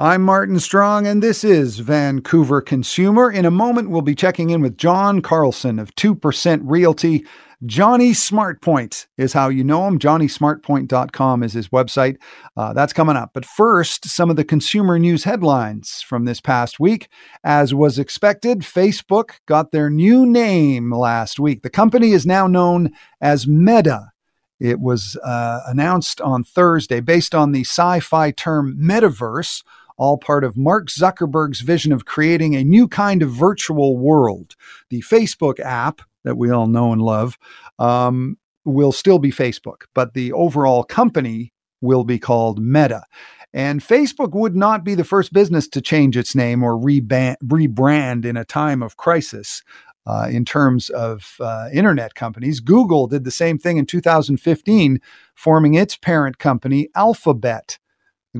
I'm Martin Strong, and this is Vancouver Consumer. In a moment, we'll be checking in with John Carlson of 2% Realty. Johnny Smartpoint is how you know him. JohnnySmartpoint.com is his website. Uh, that's coming up. But first, some of the consumer news headlines from this past week. As was expected, Facebook got their new name last week. The company is now known as Meta. It was uh, announced on Thursday based on the sci fi term metaverse all part of Mark Zuckerberg's vision of creating a new kind of virtual world. The Facebook app that we all know and love um, will still be Facebook, but the overall company will be called Meta. And Facebook would not be the first business to change its name or rebrand in a time of crisis. Uh, in terms of uh, internet companies, Google did the same thing in 2015, forming its parent company, Alphabet.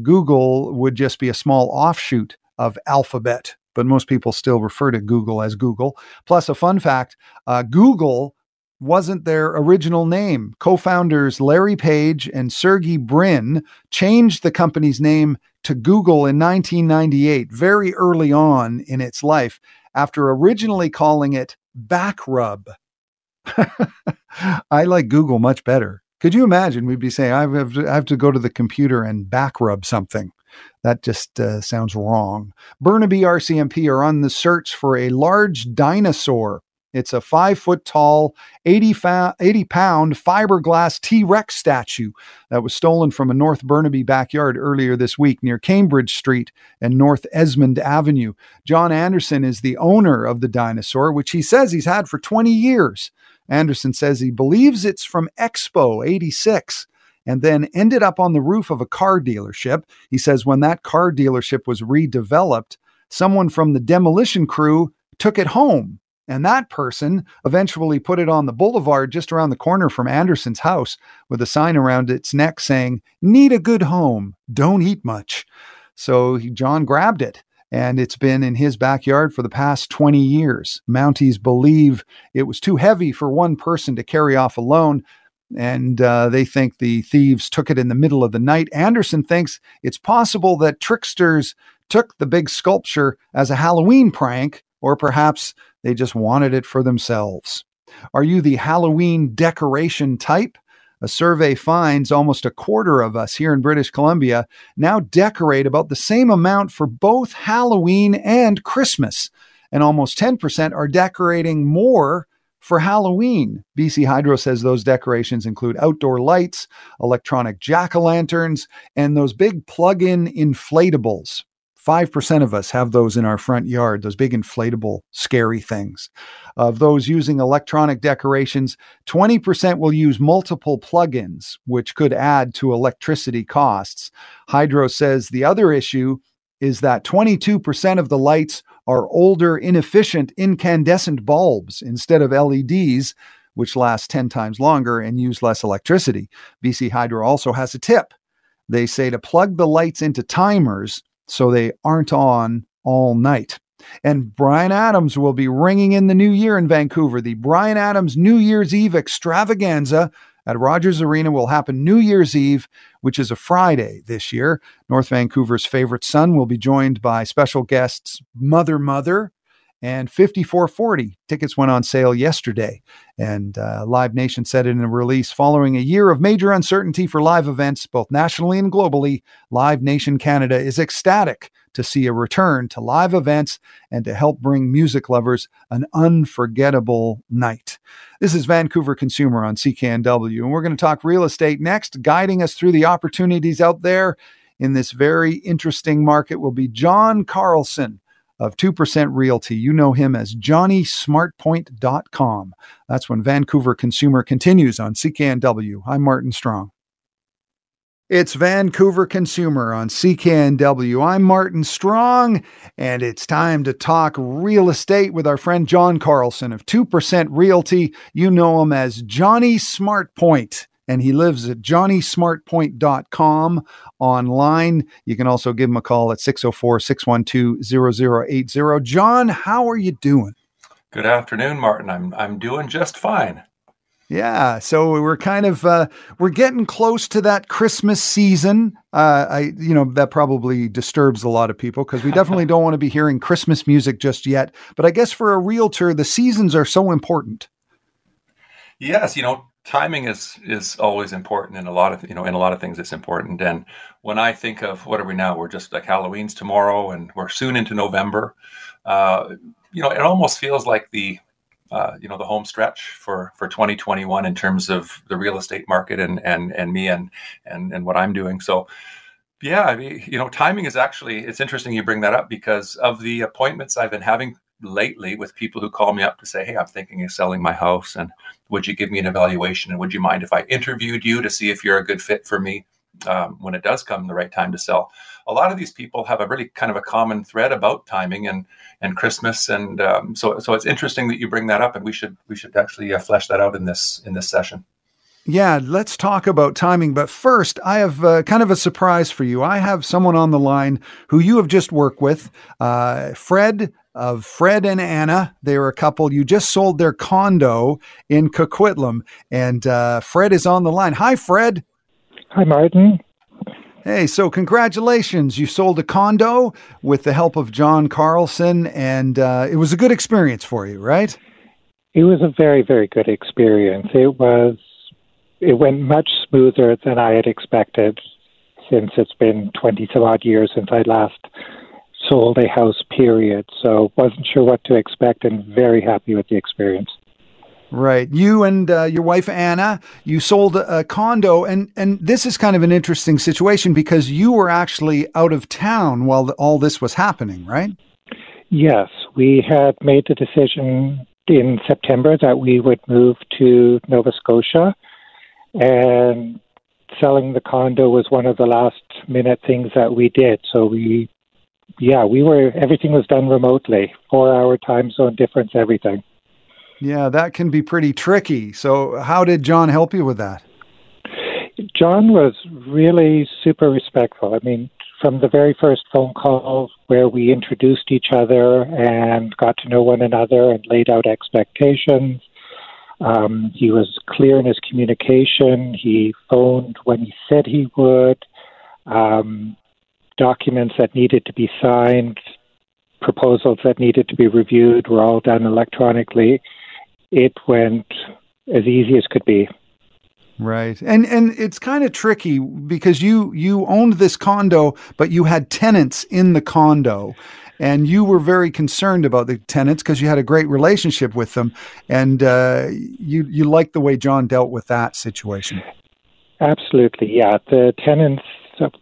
Google would just be a small offshoot of Alphabet, but most people still refer to Google as Google. Plus, a fun fact uh, Google wasn't their original name. Co founders Larry Page and Sergey Brin changed the company's name to Google in 1998, very early on in its life, after originally calling it Backrub. I like Google much better. Could you imagine? We'd be saying, I have, to, I have to go to the computer and back rub something. That just uh, sounds wrong. Burnaby RCMP are on the search for a large dinosaur. It's a five foot tall, 80, fa- 80 pound fiberglass T Rex statue that was stolen from a North Burnaby backyard earlier this week near Cambridge Street and North Esmond Avenue. John Anderson is the owner of the dinosaur, which he says he's had for 20 years. Anderson says he believes it's from Expo 86 and then ended up on the roof of a car dealership. He says when that car dealership was redeveloped, someone from the demolition crew took it home. And that person eventually put it on the boulevard just around the corner from Anderson's house with a sign around its neck saying, Need a good home, don't eat much. So John grabbed it and it's been in his backyard for the past 20 years. Mounties believe it was too heavy for one person to carry off alone, and uh, they think the thieves took it in the middle of the night. Anderson thinks it's possible that tricksters took the big sculpture as a Halloween prank, or perhaps they just wanted it for themselves. Are you the Halloween decoration type? A survey finds almost a quarter of us here in British Columbia now decorate about the same amount for both Halloween and Christmas. And almost 10% are decorating more for Halloween. BC Hydro says those decorations include outdoor lights, electronic jack o' lanterns, and those big plug in inflatables. 5% of us have those in our front yard, those big inflatable, scary things. Of those using electronic decorations, 20% will use multiple plugins, which could add to electricity costs. Hydro says the other issue is that 22% of the lights are older, inefficient incandescent bulbs instead of LEDs, which last 10 times longer and use less electricity. BC Hydro also has a tip. They say to plug the lights into timers so they aren't on all night. And Bryan Adams will be ringing in the new year in Vancouver. The Bryan Adams New Year's Eve extravaganza at Rogers Arena will happen New Year's Eve, which is a Friday this year. North Vancouver's favorite son will be joined by special guests Mother Mother, and 5440 tickets went on sale yesterday. And uh, live nation said in a release following a year of major uncertainty for live events both nationally and globally live nation canada is ecstatic to see a return to live events and to help bring music lovers an unforgettable night. This is vancouver consumer on cknw and we're going to talk real estate next guiding us through the opportunities out there in this very interesting market. Will be john carlson of 2% Realty. You know him as JohnnySmartpoint.com. That's when Vancouver Consumer continues on CKNW. I'm Martin Strong. It's Vancouver Consumer on CKNW. I'm Martin Strong, and it's time to talk real estate with our friend John Carlson of 2% Realty. You know him as Johnny Smartpoint and he lives at johnnysmartpoint.com online. You can also give him a call at 604 612 0080. John, how are you doing? Good afternoon, Martin. I'm I'm doing just fine. Yeah, so we're kind of uh, we're getting close to that Christmas season. Uh, I, you know, that probably disturbs a lot of people because we definitely don't want to be hearing Christmas music just yet. But I guess for a realtor, the seasons are so important. Yes, you know, timing is is always important in a lot of you know in a lot of things it's important. And when I think of what are we now? We're just like Halloween's tomorrow, and we're soon into November. Uh, you know, it almost feels like the uh, you know the home stretch for for 2021 in terms of the real estate market and and and me and and and what I'm doing. So yeah, I mean, you know, timing is actually it's interesting you bring that up because of the appointments I've been having lately with people who call me up to say, "Hey, I'm thinking of selling my house, and would you give me an evaluation? And would you mind if I interviewed you to see if you're a good fit for me um, when it does come the right time to sell?" A lot of these people have a really kind of a common thread about timing and and Christmas, and um, so so it's interesting that you bring that up, and we should we should actually uh, flesh that out in this in this session. Yeah, let's talk about timing. But first, I have uh, kind of a surprise for you. I have someone on the line who you have just worked with, uh, Fred of Fred and Anna. They were a couple. You just sold their condo in Coquitlam, and uh, Fred is on the line. Hi, Fred. Hi, Martin. Hey, so congratulations. You sold a condo with the help of John Carlson, and uh, it was a good experience for you, right? It was a very, very good experience. It was, it went much smoother than I had expected since it's been 20 some odd years since I last sold a house, period. So wasn't sure what to expect and very happy with the experience. Right. You and uh, your wife Anna, you sold a, a, condo, and and this is kind of an interesting situation because you were actually out of town while the, all this was happening, right? Yes, we had made the decision in September that we would move to Nova Scotia, and selling the condo was one of the last minute things that we did. So we, yeah, we were everything was done remotely, four hour time zone difference, everything. Yeah, that can be pretty tricky. So, how did John help you with that? John was really super respectful. I mean, from the very first phone call where we introduced each other and got to know one another and laid out expectations, um, he was clear in his communication. He phoned when he said he would. Um, documents that needed to be signed, proposals that needed to be reviewed were all done electronically it went as easy as could be. Right. And and it's kind of tricky because you you owned this condo but you had tenants in the condo and you were very concerned about the tenants because you had a great relationship with them and uh, you you liked the way John dealt with that situation. Absolutely. Yeah, the tenants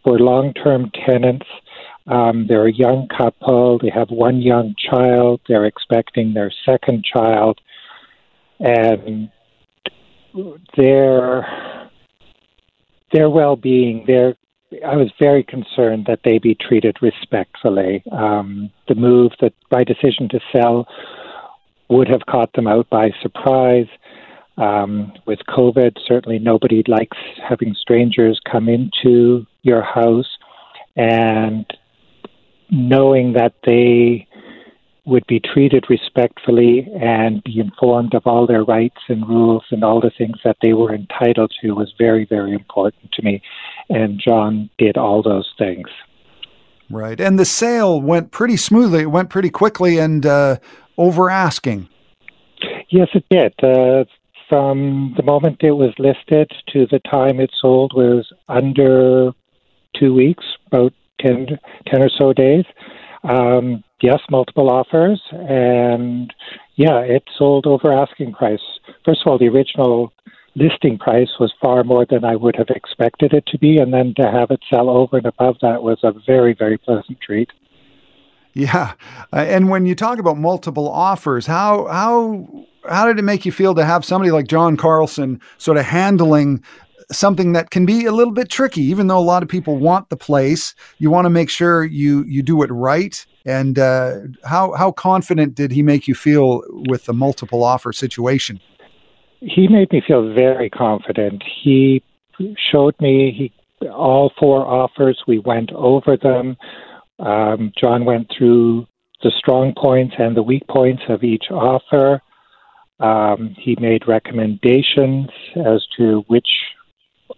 were long-term tenants. Um, they're a young couple. They have one young child. They're expecting their second child and their their well-being, their I was very concerned that they be treated respectfully. Um, the move that my decision to sell would have caught them out by surprise. Um, with COVID, certainly nobody likes having strangers come into your house, and knowing that they would be treated respectfully and be informed of all their rights and rules and all the things that they were entitled to was very, very important to me. And John did all those things. Right. And the sale went pretty smoothly. It went pretty quickly and uh, over asking. Yes, it did. Uh, from the moment it was listed to the time it sold was under two weeks, about 10, 10 or so days. Um, yes, multiple offers, and yeah, it sold over asking price. First of all, the original listing price was far more than I would have expected it to be, and then to have it sell over and above that was a very, very pleasant treat. Yeah, uh, and when you talk about multiple offers, how how how did it make you feel to have somebody like John Carlson sort of handling something that can be a little bit tricky, even though a lot of people want the place. You want to make sure you you do it right. And uh, how how confident did he make you feel with the multiple offer situation? he made me feel very confident. He showed me he, all four offers. We went over them. Um, John went through the strong points and the weak points of each offer. Um, he made recommendations as to which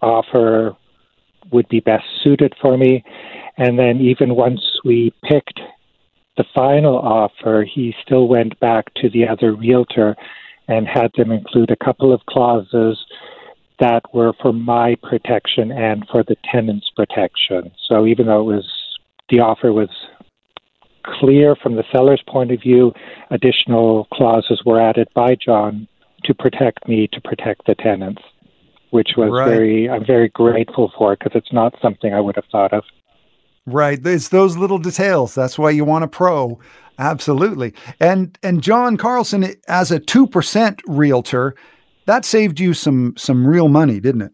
offer would be best suited for me. And then, even once we picked the final offer, he still went back to the other realtor and had them include a couple of clauses that were for my protection and for the tenant's protection. So even though it was the offer was clear from the seller's point of view, additional clauses were added by John to protect me, to protect the tenants, which was right. very I'm very grateful for because it's not something I would have thought of. Right. It's those little details. That's why you want a pro. Absolutely. And and John Carlson as a 2% realtor, that saved you some some real money, didn't it?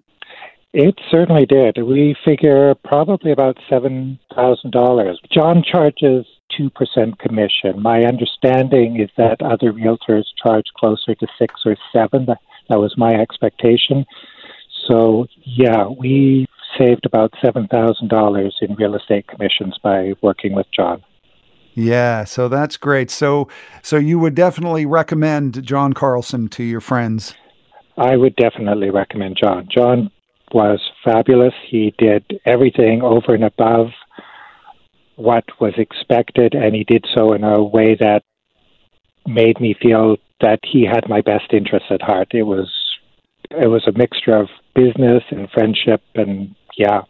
It certainly did. We figure probably about $7,000. John charges 2% commission. My understanding is that other realtors charge closer to 6 or 7. That, that was my expectation. So, yeah, we saved about $7,000 in real estate commissions by working with John. Yeah, so that's great. So so you would definitely recommend John Carlson to your friends. I would definitely recommend John. John was fabulous. He did everything over and above what was expected and he did so in a way that made me feel that he had my best interests at heart. It was it was a mixture of business and friendship and yeah,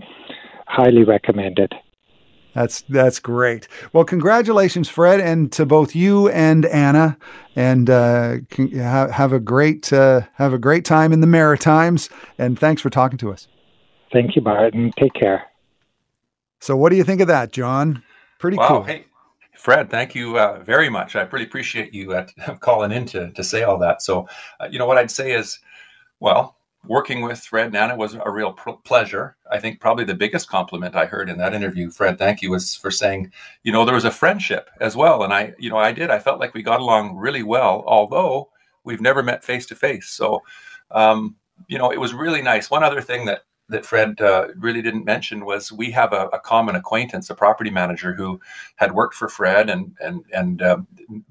highly recommended. That's that's great. Well, congratulations, Fred, and to both you and Anna, and uh, have a great uh, have a great time in the Maritimes. And thanks for talking to us. Thank you, Martin. Take care. So, what do you think of that, John? Pretty wow. cool. Hey, Fred, thank you uh, very much. I really appreciate you uh, calling in to to say all that. So, uh, you know what I'd say is, well, working with Fred Nana was a real pr- pleasure. I think probably the biggest compliment I heard in that interview, Fred, thank you, was for saying, you know, there was a friendship as well. And I, you know, I did. I felt like we got along really well, although we've never met face to face. So, um, you know, it was really nice. One other thing that that Fred uh, really didn't mention was we have a, a, common acquaintance, a property manager who had worked for Fred and and and uh,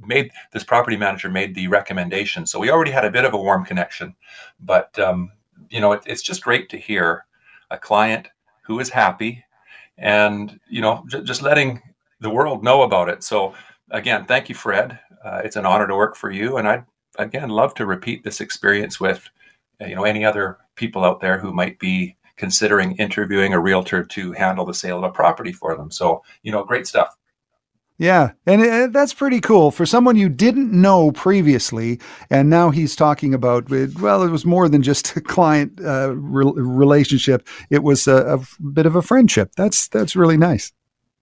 made this property manager made the recommendation. So we already had a bit of a warm connection, but um, you know, it, it's just great to hear a client who is happy and, you know, j- just letting the world know about it. So, again, thank you, Fred. Uh, it's an honor to work for you. And I'd, again, love to repeat this experience with, you know, any other people out there who might be considering interviewing a realtor to handle the sale of a property for them. So, you know, great stuff. Yeah, and it, that's pretty cool for someone you didn't know previously, and now he's talking about. Well, it was more than just a client uh, re- relationship; it was a, a, bit of a friendship. That's that's really nice.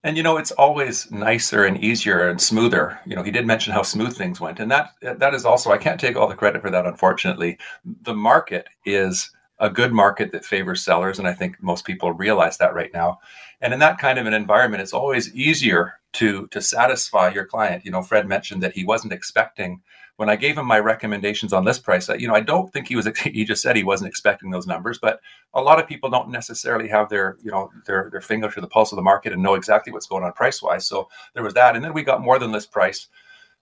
And you know, it's always nicer and easier and smoother. You know, he did mention how smooth things went, and that that is also I can't take all the credit for that. Unfortunately, the market is a good market that favors sellers, and I think most people realize that right now. And in that kind of an environment, it's always easier to to satisfy your client. You know, Fred mentioned that he wasn't expecting when I gave him my recommendations on this price. You know, I don't think he was. He just said he wasn't expecting those numbers, but a lot of people don't necessarily have their you know their their finger to the pulse of the market and know exactly what's going on price wise. So there was that, and then we got more than list price,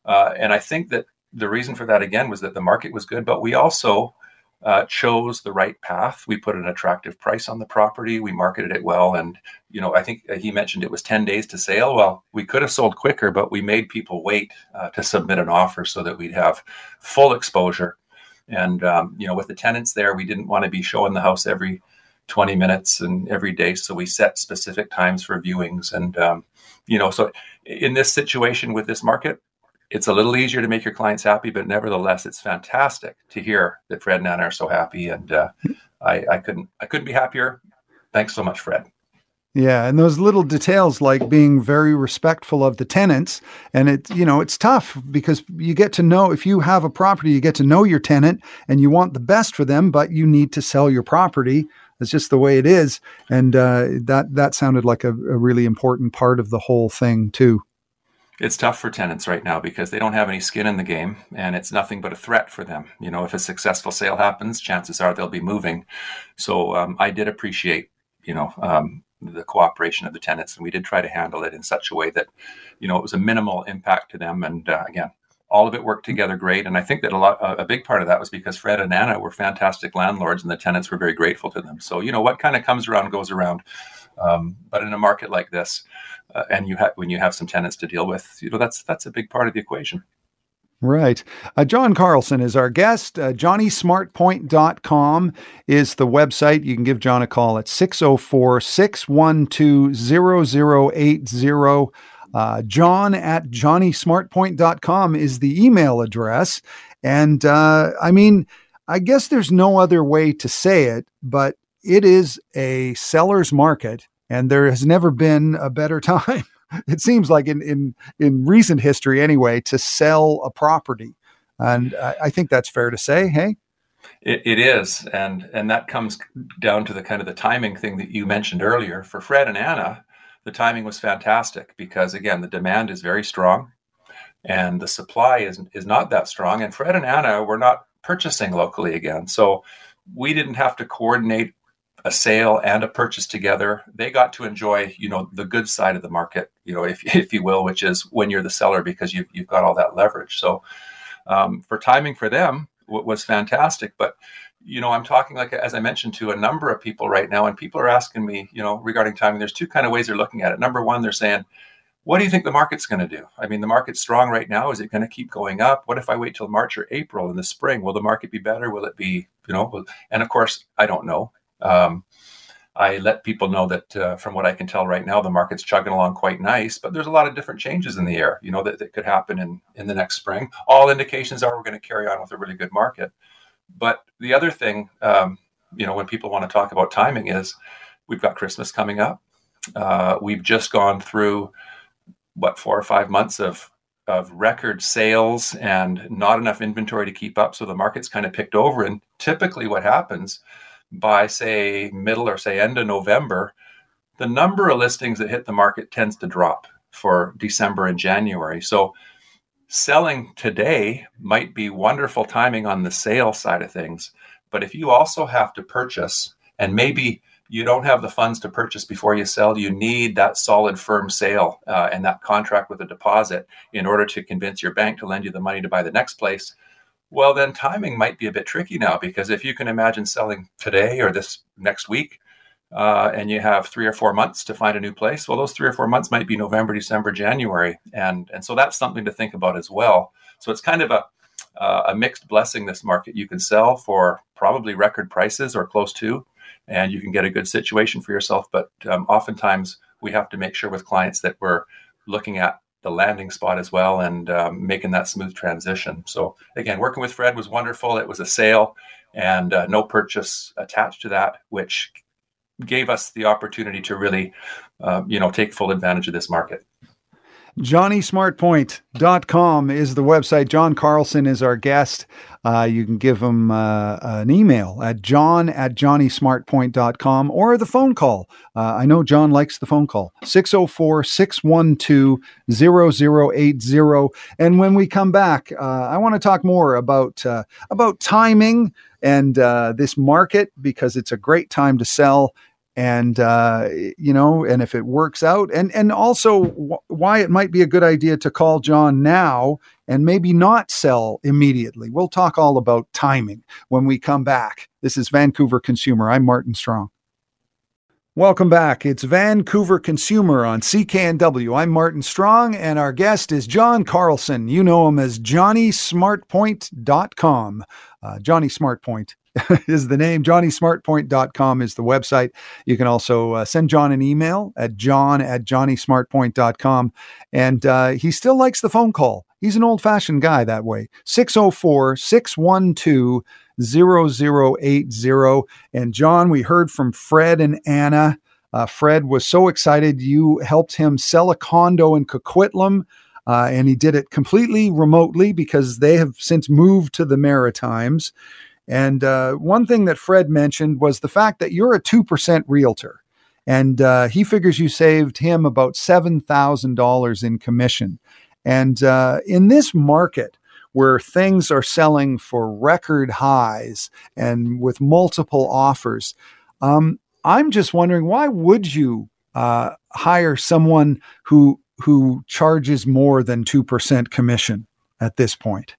uh, and I think that the reason for that again was that the market was good, but we also uh, chose the right path. We put an attractive price on the property. We marketed it well, and you know, I think he mentioned it was ten days to sale. Well, we could have sold quicker, but we made people wait uh, to submit an offer so that we'd have full exposure. And um, you know, with the tenants there, we didn't want to be showing the house every 20 minutes and every day. So we set specific times for viewings. And, um, you know, so in this situation with this market, it's a little easier to make your clients happy, but nevertheless, it's fantastic to hear that Fred and Anna are so happy. And uh, I, I couldn't, I couldn't be happier. Thanks so much, Fred. Yeah, and those little details like being very respectful of the tenants and it you know, it's tough because you get to know if you have a property, you get to know your tenant and you want the best for them, but you need to sell your property. That's just the way it is, and uh, that that sounded like a, a really important part of the whole thing too. It's tough for tenants right now because they don't have any skin in the game and it's nothing but a threat for them. You know, if a successful sale happens, chances are they'll be moving. So um, I did appreciate, you know, um, the cooperation of the tenants and we did try to handle it in such a way that, you know, it was a minimal impact to them. And uh, again, all of it worked together great. And I think that a lot, a big part of that was because Fred and Anna were fantastic landlords and the tenants were very grateful to them. So, you know, what kind of comes around goes around. Um, but in a market like this, uh, and you have when you have some tenants to deal with, you know that's that's a big part of the equation. Right. Uh, John Carlson is our guest. Uh, JohnnySmartPoint.com is the website. You can give John a call at 604 612 0080. Uh, John at JohnnySmartPoint.com is the email address. And uh, I mean, I guess there's no other way to say it, but it is a seller's market and there has never been a better time. it seems like in in in recent history anyway to sell a property, and I, I think that's fair to say. Hey. It, it is, and and that comes down to the kind of the timing thing that you mentioned earlier. For Fred and Anna, the timing was fantastic because again, the demand is very strong, and the supply is is not that strong. And Fred and Anna were not purchasing locally again, so we didn't have to coordinate a sale and a purchase together, they got to enjoy, you know, the good side of the market, you know, if, if you will, which is when you're the seller because you've, you've got all that leverage. So um, for timing for them was fantastic. But, you know, I'm talking like, as I mentioned to a number of people right now, and people are asking me, you know, regarding timing, there's two kind of ways they're looking at it. Number one, they're saying, what do you think the market's going to do? I mean, the market's strong right now. Is it going to keep going up? What if I wait till March or April in the spring? Will the market be better? Will it be, you know? And of course, I don't know. Um, I let people know that uh, from what I can tell right now, the market's chugging along quite nice, but there's a lot of different changes in the air, you know, that, that could happen in, in the next spring. All indications are we're going to carry on with a really good market. But the other thing, um, you know, when people want to talk about timing is we've got Christmas coming up. Uh, we've just gone through what four or five months of of record sales and not enough inventory to keep up. So the market's kind of picked over. And typically, what happens by say middle or say end of November, the number of listings that hit the market tends to drop for December and January. So selling today might be wonderful timing on the sale side of things, but if you also have to purchase and maybe you don't have the funds to purchase before you sell, you need that solid firm sale uh, and that contract with a deposit in order to convince your bank to lend you the money to buy the next place well, then timing might be a bit tricky now because if you can imagine selling today or this next week, uh, and you have three or four months to find a new place, well, those three or four months might be November, December, January, and and so that's something to think about as well. So it's kind of a uh, a mixed blessing. This market you can sell for probably record prices or close to, and you can get a good situation for yourself. But um, oftentimes we have to make sure with clients that we're looking at the landing spot as well and um, making that smooth transition. So again, working with Fred was wonderful. It was a sale and uh, no purchase attached to that, which gave us the opportunity to really, uh, you know, take full advantage of this market. JohnnySmartPoint.com is the website. John Carlson is our guest. Uh, you can give him uh, an email at john at johnnysmartpoint.com or the phone call. Uh, I know John likes the phone call 604 612 0080. And when we come back, uh, I want to talk more about, uh, about timing and uh, this market because it's a great time to sell and uh, you know and if it works out and and also why it might be a good idea to call john now and maybe not sell immediately we'll talk all about timing when we come back this is vancouver consumer i'm martin strong Welcome back. It's Vancouver Consumer on CKNW. I'm Martin Strong, and our guest is John Carlson. You know him as JohnnySmartPoint.com. Uh, Johnny Smartpoint is the name. JohnnySmartPoint.com is the website. You can also uh, send John an email at john at JohnnySmartPoint.com. And uh, he still likes the phone call. He's an old fashioned guy that way. 604 612 0080. And John, we heard from Fred and Anna. Uh, Fred was so excited you helped him sell a condo in Coquitlam. Uh, and he did it completely remotely because they have since moved to the Maritimes. And uh, one thing that Fred mentioned was the fact that you're a 2% realtor. And uh, he figures you saved him about $7,000 in commission. And uh, in this market, where things are selling for record highs and with multiple offers, um, I'm just wondering why would you uh, hire someone who who charges more than two percent commission at this point?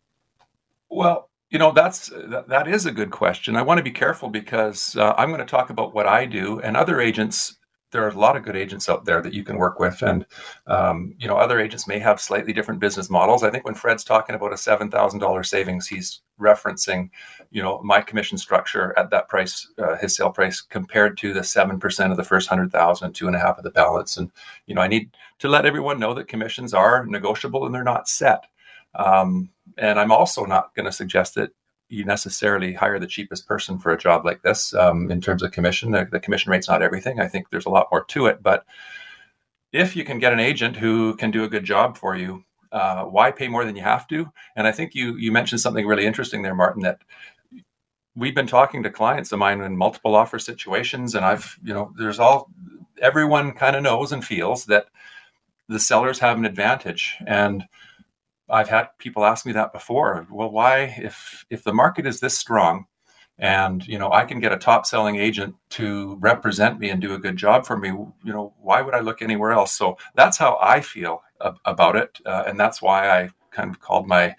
Well, you know that's that, that is a good question. I want to be careful because uh, I'm going to talk about what I do, and other agents there are a lot of good agents out there that you can work with, and um, you know other agents may have slightly different business models. I think when Fred's talking about a seven thousand dollars savings, he's referencing, you know, my commission structure at that price, uh, his sale price, compared to the seven percent of the first hundred thousand, two and a half of the balance, and you know I need to let everyone know that commissions are negotiable and they're not set. Um, and I'm also not going to suggest that you necessarily hire the cheapest person for a job like this um, in terms of commission. The, the, commission rate's not everything. I think there's a lot more to it. But if you can get an agent who can do a good job for you, uh, why pay more than you have to? And I think you you mentioned something really interesting there, Martin. That we've been talking to clients of mine in multiple offer situations, and I've you know there's all everyone kind of knows and feels that the sellers have an advantage and I've had people ask me that before. Well, why, if if the market is this strong, and you know I can get a top selling agent to represent me and do a good job for me, you know, why would I look anywhere else? So that's how I feel ab- about it, uh, and that's why I kind of called my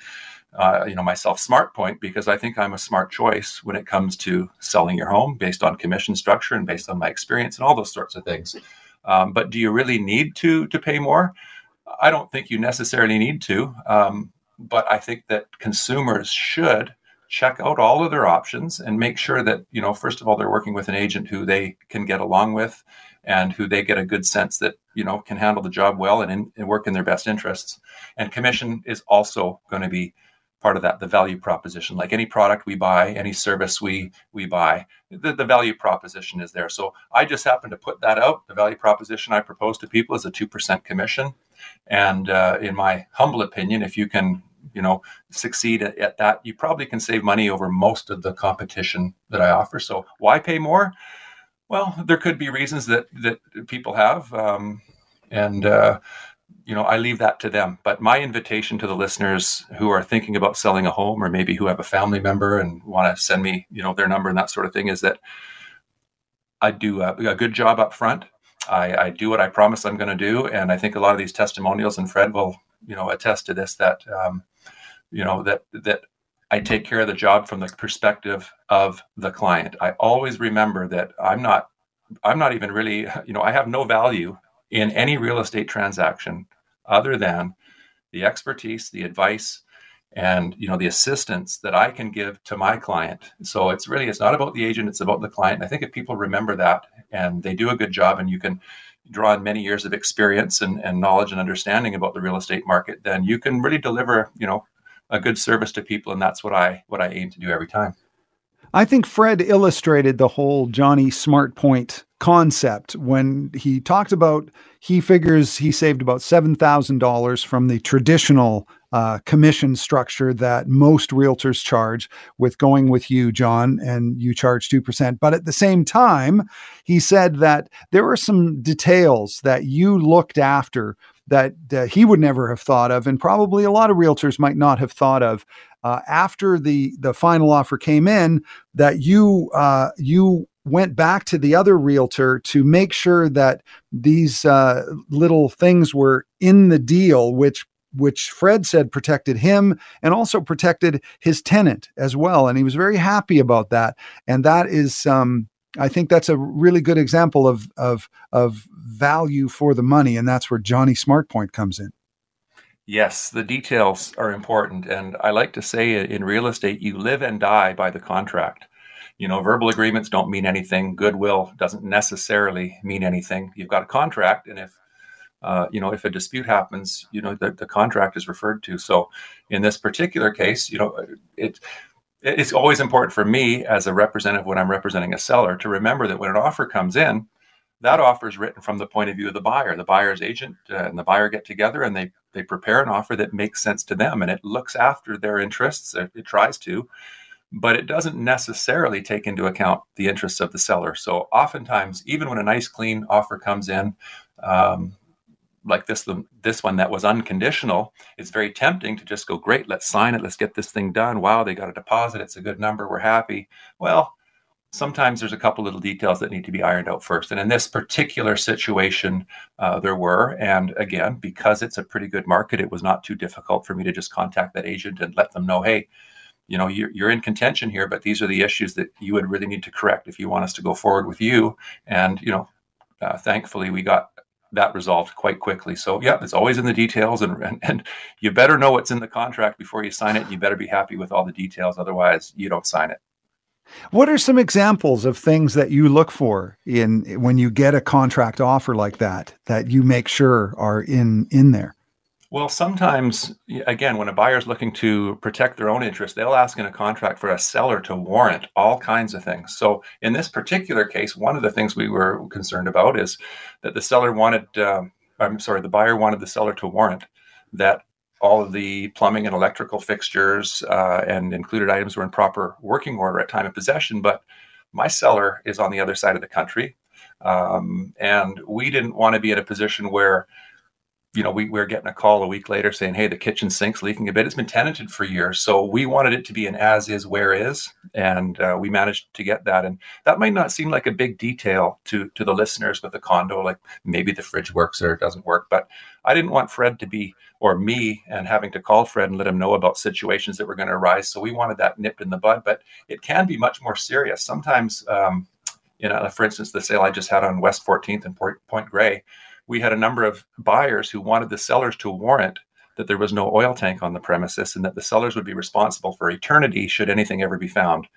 uh, you know myself smart point because i think i'm a smart choice when it comes to selling your home based on commission structure and based on my experience and all those sorts of things um, but do you really need to to pay more I don't think you necessarily need to, um, but I think that consumers should check out all of their options and make sure that you know first of all they're working with an agent who they can get along with and who they get a good sense that you know can handle the job well and, in, and work in their best interests. And commission is also going to be part of that the value proposition. Like any product we buy any service we we buy the, the value proposition is there. So i just happen to put that out. The value proposition i propose to people is a 2% commission and uh, in my humble opinion, if you can, you know, succeed at, at, that, you probably can save money over most of the competition that I offer. So why pay more? Well, there could be reasons that that people have, um, and uh, you know, I leave that to them. But my invitation to the listeners who are thinking about selling a home, or maybe who have a family member and want to send me, you know, their number and that sort of thing, is that I do a, a good job up front I, I do what I promise I'm going to do, and I think a lot of these testimonials and Fred will, you know, attest to this. That, um, you know, that that I take care of the job from the perspective of the client. I always remember that I'm not, I'm not even really, you know, I have no value in any real estate transaction other than the expertise, the advice, and you know the assistance that I can give to my client. So it's really it's not about the agent, it's about the client. I think if people remember that and they do a good job and you can draw on many years of experience and, and knowledge and understanding about the real estate market, then you can really deliver, you know, a good service to people. And that's what I what I aim to do every time. I think Fred illustrated the whole Johnny Smart Point concept when he talked about he figures he saved about $7,000 from the traditional uh, commission structure that most realtors charge with going with you, John, and you charge 2%. But at the same time, he said that there were some details that you looked after that uh, he would never have thought of, and probably a lot of realtors might not have thought of. Uh, after the the final offer came in, that you uh, you went back to the other realtor to make sure that these uh, little things were in the deal, which which Fred said protected him and also protected his tenant as well. And he was very happy about that. And that is, um, I think that's a really good example of, of, of value for the money. And that's where Johnny Smartpoint comes in. Yes, the details are important. And I like to say in real estate, you live and die by the contract. You know, verbal agreements don't mean anything. Goodwill doesn't necessarily mean anything. You've got a contract, and if uh, you know, if a dispute happens, you know, the, the contract is referred to. So in this particular case, you know, it, it's always important for me as a representative when I'm representing a seller to remember that when an offer comes in, that offer is written from the point of view of the buyer. The buyer's agent uh, and the buyer get together and they they prepare an offer that makes sense to them and it looks after their interests. It, it tries to, but it doesn't necessarily take into account the interests of the seller. So oftentimes, even when a nice clean offer comes in, um, like this this one that was unconditional, it's very tempting to just go, great, let's sign it, let's get this thing done. Wow, they got a deposit, it's a good number, we're happy. Well, sometimes there's a couple little details that need to be ironed out first. And in this particular situation, uh, there were. And again, because it's a pretty good market, it was not too difficult for me to just contact that agent and let them know, hey, you know, you're, you're in contention here, but these are the issues that you would really need to correct if you want us to go forward with you. And, you know, uh, thankfully, we got that resolved quite quickly. So yeah, it's always in the details, and, and, and you better know what's in the contract before you sign it. You better be happy with all the details, otherwise you don't sign it. What are some examples of things that you look for in when you get a contract offer like that that you make sure are in in there? Well, sometimes again, when a buyer is looking to protect their own interest, they'll ask in a contract for a seller to warrant all kinds of things. So, in this particular case, one of the things we were concerned about is that the seller wanted, uh, I'm sorry, the buyer wanted the seller to warrant that all of the plumbing and electrical fixtures uh, and included items were in proper working order at time of possession. But my seller is on the other side of the country. Um, and we didn't want to be in a position where you know, we, we were getting a call a week later saying, hey, the kitchen sink's leaking a bit. It's been tenanted for years. So we wanted it to be an as is, where is. And uh, we managed to get that. And that might not seem like a big detail to, to the listeners with the condo, like maybe the fridge works or it doesn't work. But I didn't want Fred to be, or me, and having to call Fred and let him know about situations that were going to arise. So we wanted that nipped in the bud. But it can be much more serious. Sometimes, um, you know, for instance, the sale I just had on West 14th and Point, Point Grey we had a number of buyers who wanted the sellers to warrant that there was no oil tank on the premises and that the sellers would be responsible for eternity should anything ever be found.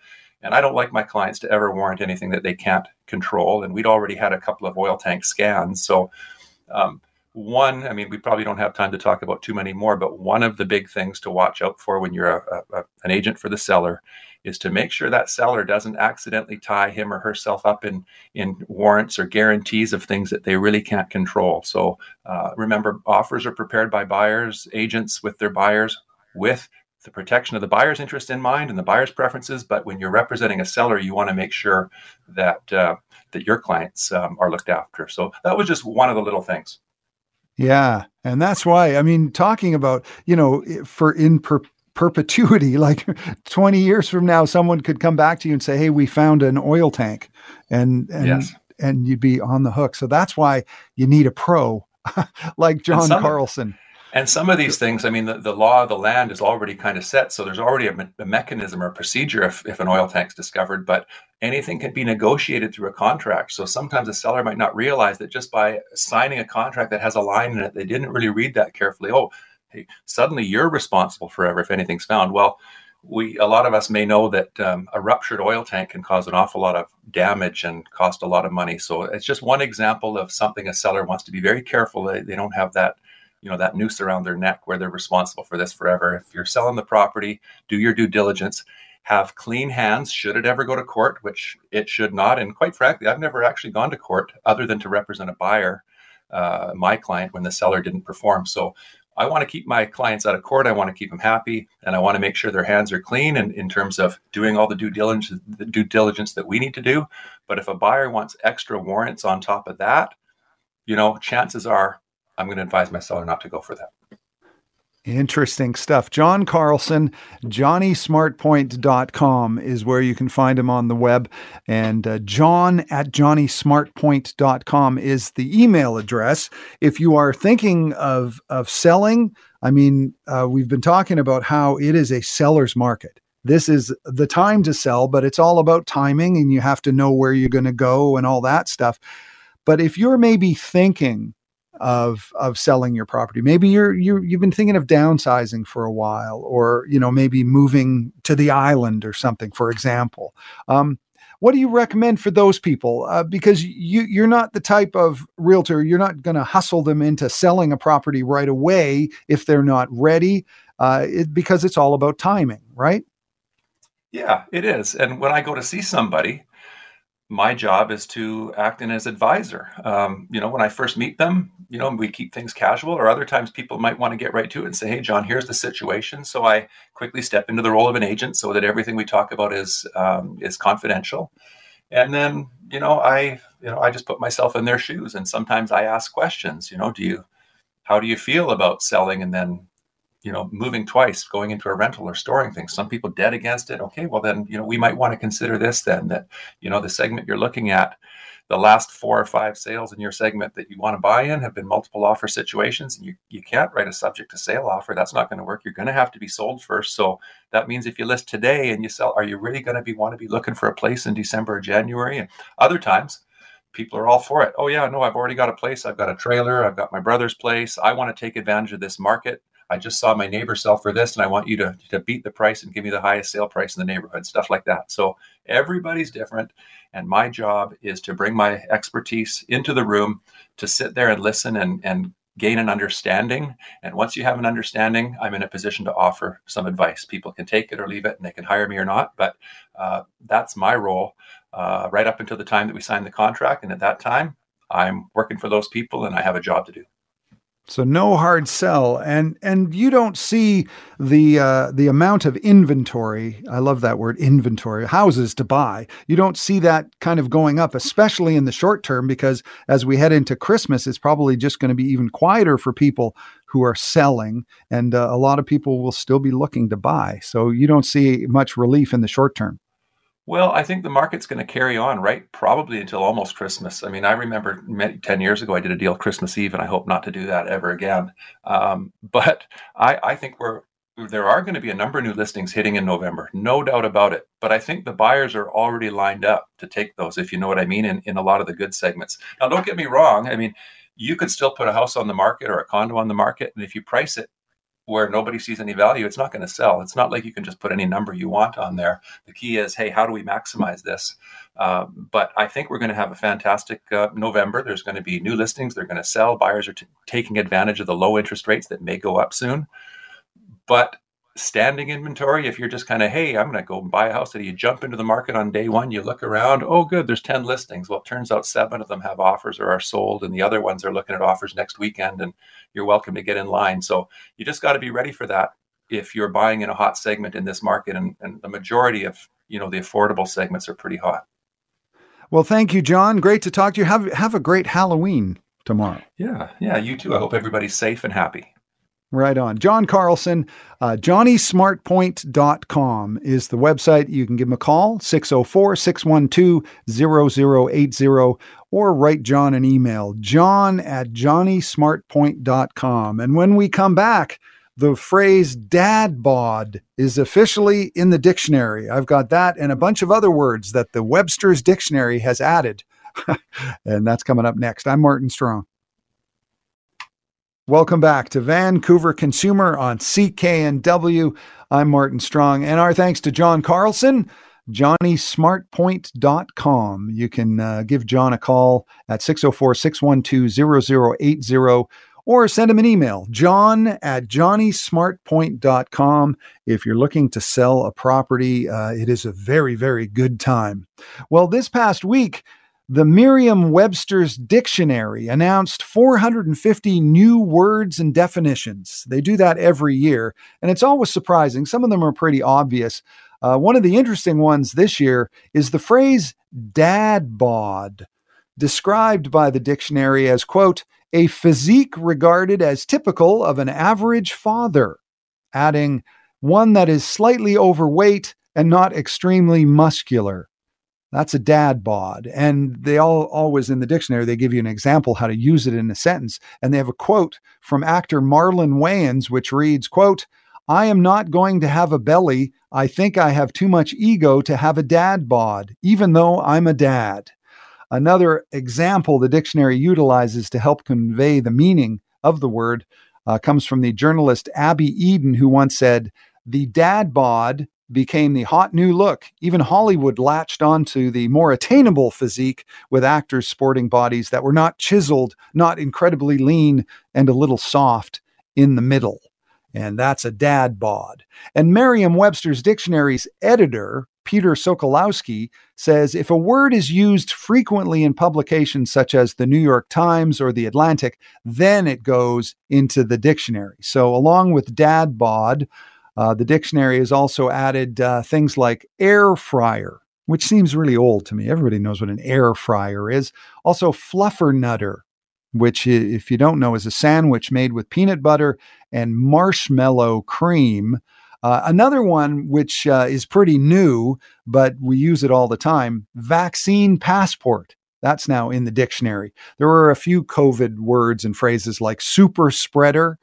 And I don't like my clients to ever warrant anything that they can't control. And we'd already had a couple of oil tank scans. So, um, one, I mean, we probably don't have time to talk about too many more, but one of the big things to watch out for when you're a, a, an agent for the seller is to make sure that seller doesn't accidentally tie him or herself up in in warrants or guarantees of things that they really can't control. So uh, remember, offers are prepared by buyers, agents with their buyers with the protection of the buyer's interest in mind and the buyer's preferences. But when you're representing a seller, you want to make sure that uh, that your clients um, are looked after. So that was just one of the little things. Yeah, and that's why I mean, talking about you know for in per- perpetuity. Like 20 years from now, someone could come back to you and say, Hey, we found an oil tank and, and, yes. and you'd be on the hook. So that's why you need a pro like John Carlson. And some of these things, I mean, the, the law of the land is already kind of set. So there's already a, me- a mechanism or a procedure if, if an oil tank's discovered, but anything can be negotiated through a contract. So sometimes a seller might not realize that just by signing a contract that has a line in it, they didn't really read that carefully. Oh, hey, suddenly you're responsible forever if anything's found. Well, we a lot of us may know that um, a ruptured oil tank can cause an awful lot of damage and cost a lot of money. So it's just one example of something a seller wants to be very careful. They, they don't have that you know that noose around their neck where they're responsible for this forever. If you're selling the property, do your due diligence. Have clean hands should it ever go to court, which it should not. And quite frankly, I've never actually gone to court other than to represent a buyer, uh, my client, when the seller didn't perform. So I want to keep my clients out of court. I want to keep them happy, and I want to make sure their hands are clean and in terms of doing all the due diligence, the due diligence that we need to do. But if a buyer wants extra warrants on top of that, you know, chances are I'm going to advise my seller not to go for that. Interesting stuff. John Carlson, johnnysmartpoint.com is where you can find him on the web. And uh, john at johnnysmartpoint.com is the email address. If you are thinking of, of selling, I mean, uh, we've been talking about how it is a seller's market. This is the time to sell, but it's all about timing and you have to know where you're going to go and all that stuff. But if you're maybe thinking, of of selling your property. Maybe you're you you've been thinking of downsizing for a while, or you know maybe moving to the island or something, for example. Um, what do you recommend for those people? Uh, because you you're not the type of realtor. You're not going to hustle them into selling a property right away if they're not ready. Uh, it, because it's all about timing, right? Yeah, it is. And when I go to see somebody, my job is to act in as advisor. Um, you know, when I first meet them, you know, we keep things casual, or other times people might want to get right to it and say, "Hey, John, here's the situation." So I quickly step into the role of an agent, so that everything we talk about is um, is confidential. And then, you know, I you know I just put myself in their shoes, and sometimes I ask questions. You know, do you how do you feel about selling and then you know moving twice going into a rental or storing things. Some people dead against it. Okay well then you know we might want to consider this then that you know the segment you're looking at the last four or five sales in your segment that you want to buy in have been multiple offer situations and you, you can't write a subject to sale offer. That's not going to work. You're going to have to be sold first. So that means if you list today and you sell are you really going to be want to be looking for a place in december or january? And other times people are all for it. Oh yeah no i've already got a place. I've got a trailer. I've got my brother's place. I want to take advantage of this market I just saw my neighbor sell for this, and I want you to, to beat the price and give me the highest sale price in the neighborhood, stuff like that. So everybody's different. And my job is to bring my expertise into the room to sit there and listen and, and gain an understanding. And once you have an understanding, I'm in a position to offer some advice. People can take it or leave it, and they can hire me or not. But uh, that's my role uh, right up until the time that we sign the contract. And at that time, I'm working for those people and I have a job to do. So no hard sell, and and you don't see the uh, the amount of inventory. I love that word, inventory. Houses to buy. You don't see that kind of going up, especially in the short term, because as we head into Christmas, it's probably just going to be even quieter for people who are selling, and uh, a lot of people will still be looking to buy. So you don't see much relief in the short term. Well, I think the market's going to carry on, right? Probably until almost Christmas. I mean, I remember 10 years ago, I did a deal Christmas Eve, and I hope not to do that ever again. Um, but I, I think we're, there are going to be a number of new listings hitting in November, no doubt about it. But I think the buyers are already lined up to take those, if you know what I mean, in, in a lot of the good segments. Now, don't get me wrong. I mean, you could still put a house on the market or a condo on the market, and if you price it where nobody sees any value, it's not going to sell. It's not like you can just put any number you want on there. The key is, hey, how do we maximize this? Uh, but I think we're going to have a fantastic uh, November. There's going to be new listings. They're going to sell. Buyers are t- taking advantage of the low interest rates that may go up soon. But standing inventory, if you're just kind of, hey, I'm going to go buy a house, and you jump into the market on day one, you look around, oh, good, there's 10 listings. Well, it turns out seven of them have offers or are sold, and the other ones are looking at offers next weekend, and you're welcome to get in line. So you just got to be ready for that if you're buying in a hot segment in this market, and, and the majority of you know the affordable segments are pretty hot. Well, thank you, John. Great to talk to you. Have have a great Halloween tomorrow. Yeah, yeah, you too. I hope everybody's safe and happy. Right on. John Carlson, uh, johnnysmartpoint.com is the website. You can give him a call, 604 612 0080, or write John an email, john at johnnysmartpoint.com. And when we come back, the phrase dad bod is officially in the dictionary. I've got that and a bunch of other words that the Webster's Dictionary has added. and that's coming up next. I'm Martin Strong. Welcome back to Vancouver Consumer on CKNW. I'm Martin Strong, and our thanks to John Carlson, johnnysmartpoint.com. You can uh, give John a call at 604 612 0080 or send him an email, john at johnnysmartpoint.com. If you're looking to sell a property, uh, it is a very, very good time. Well, this past week, the Merriam Webster's Dictionary announced 450 new words and definitions. They do that every year, and it's always surprising. Some of them are pretty obvious. Uh, one of the interesting ones this year is the phrase dad bod, described by the dictionary as, quote, a physique regarded as typical of an average father, adding, one that is slightly overweight and not extremely muscular. That's a dad bod. And they all always in the dictionary, they give you an example how to use it in a sentence. And they have a quote from actor Marlon Wayans, which reads, quote, I am not going to have a belly. I think I have too much ego to have a dad bod, even though I'm a dad. Another example the dictionary utilizes to help convey the meaning of the word uh, comes from the journalist Abby Eden, who once said, The dad bod became the hot new look. Even Hollywood latched onto the more attainable physique with actors sporting bodies that were not chiseled, not incredibly lean, and a little soft in the middle. And that's a dad bod. And Merriam Webster's dictionary's editor, Peter Sokolowski, says if a word is used frequently in publications such as the New York Times or the Atlantic, then it goes into the dictionary. So, along with dad bod, uh, the dictionary has also added uh, things like air fryer, which seems really old to me. Everybody knows what an air fryer is. Also, fluffernutter, which, if you don't know, is a sandwich made with peanut butter and marshmallow cream. Uh, another one, which uh, is pretty new, but we use it all the time vaccine passport. That's now in the dictionary. There are a few COVID words and phrases like super spreader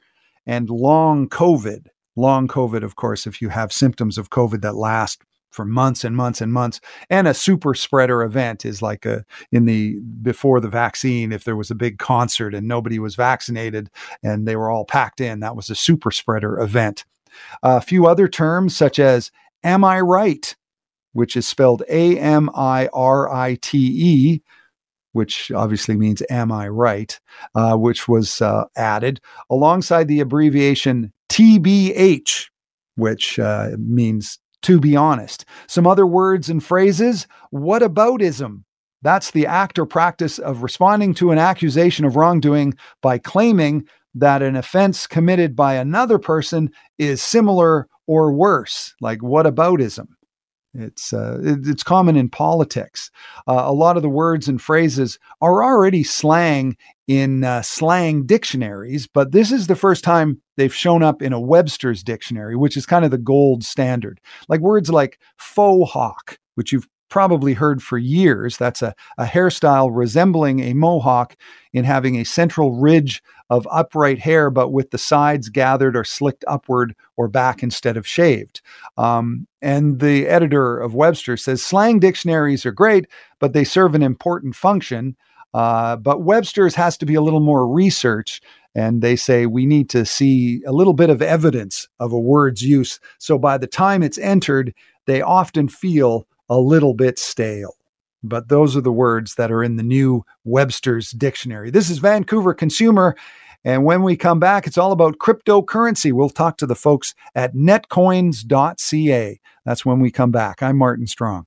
and long COVID. Long COVID, of course, if you have symptoms of COVID that last for months and months and months. And a super spreader event is like a in the before the vaccine, if there was a big concert and nobody was vaccinated and they were all packed in, that was a super spreader event. A few other terms such as am I right, which is spelled A M I R I T E, which obviously means am I right, uh, which was uh, added alongside the abbreviation TBH, which uh, means to be honest. Some other words and phrases what aboutism? That's the act or practice of responding to an accusation of wrongdoing by claiming that an offense committed by another person is similar or worse, like what aboutism? It's uh, it's common in politics. Uh, a lot of the words and phrases are already slang in uh, slang dictionaries, but this is the first time they've shown up in a Webster's dictionary, which is kind of the gold standard. Like words like faux hawk, which you've probably heard for years. That's a, a hairstyle resembling a mohawk in having a central ridge of upright hair, but with the sides gathered or slicked upward or back instead of shaved. Um, and the editor of Webster says slang dictionaries are great, but they serve an important function. Uh, but Webster's has to be a little more research. And they say we need to see a little bit of evidence of a word's use. So by the time it's entered, they often feel a little bit stale. But those are the words that are in the new Webster's dictionary. This is Vancouver Consumer. And when we come back, it's all about cryptocurrency. We'll talk to the folks at netcoins.ca. That's when we come back. I'm Martin Strong.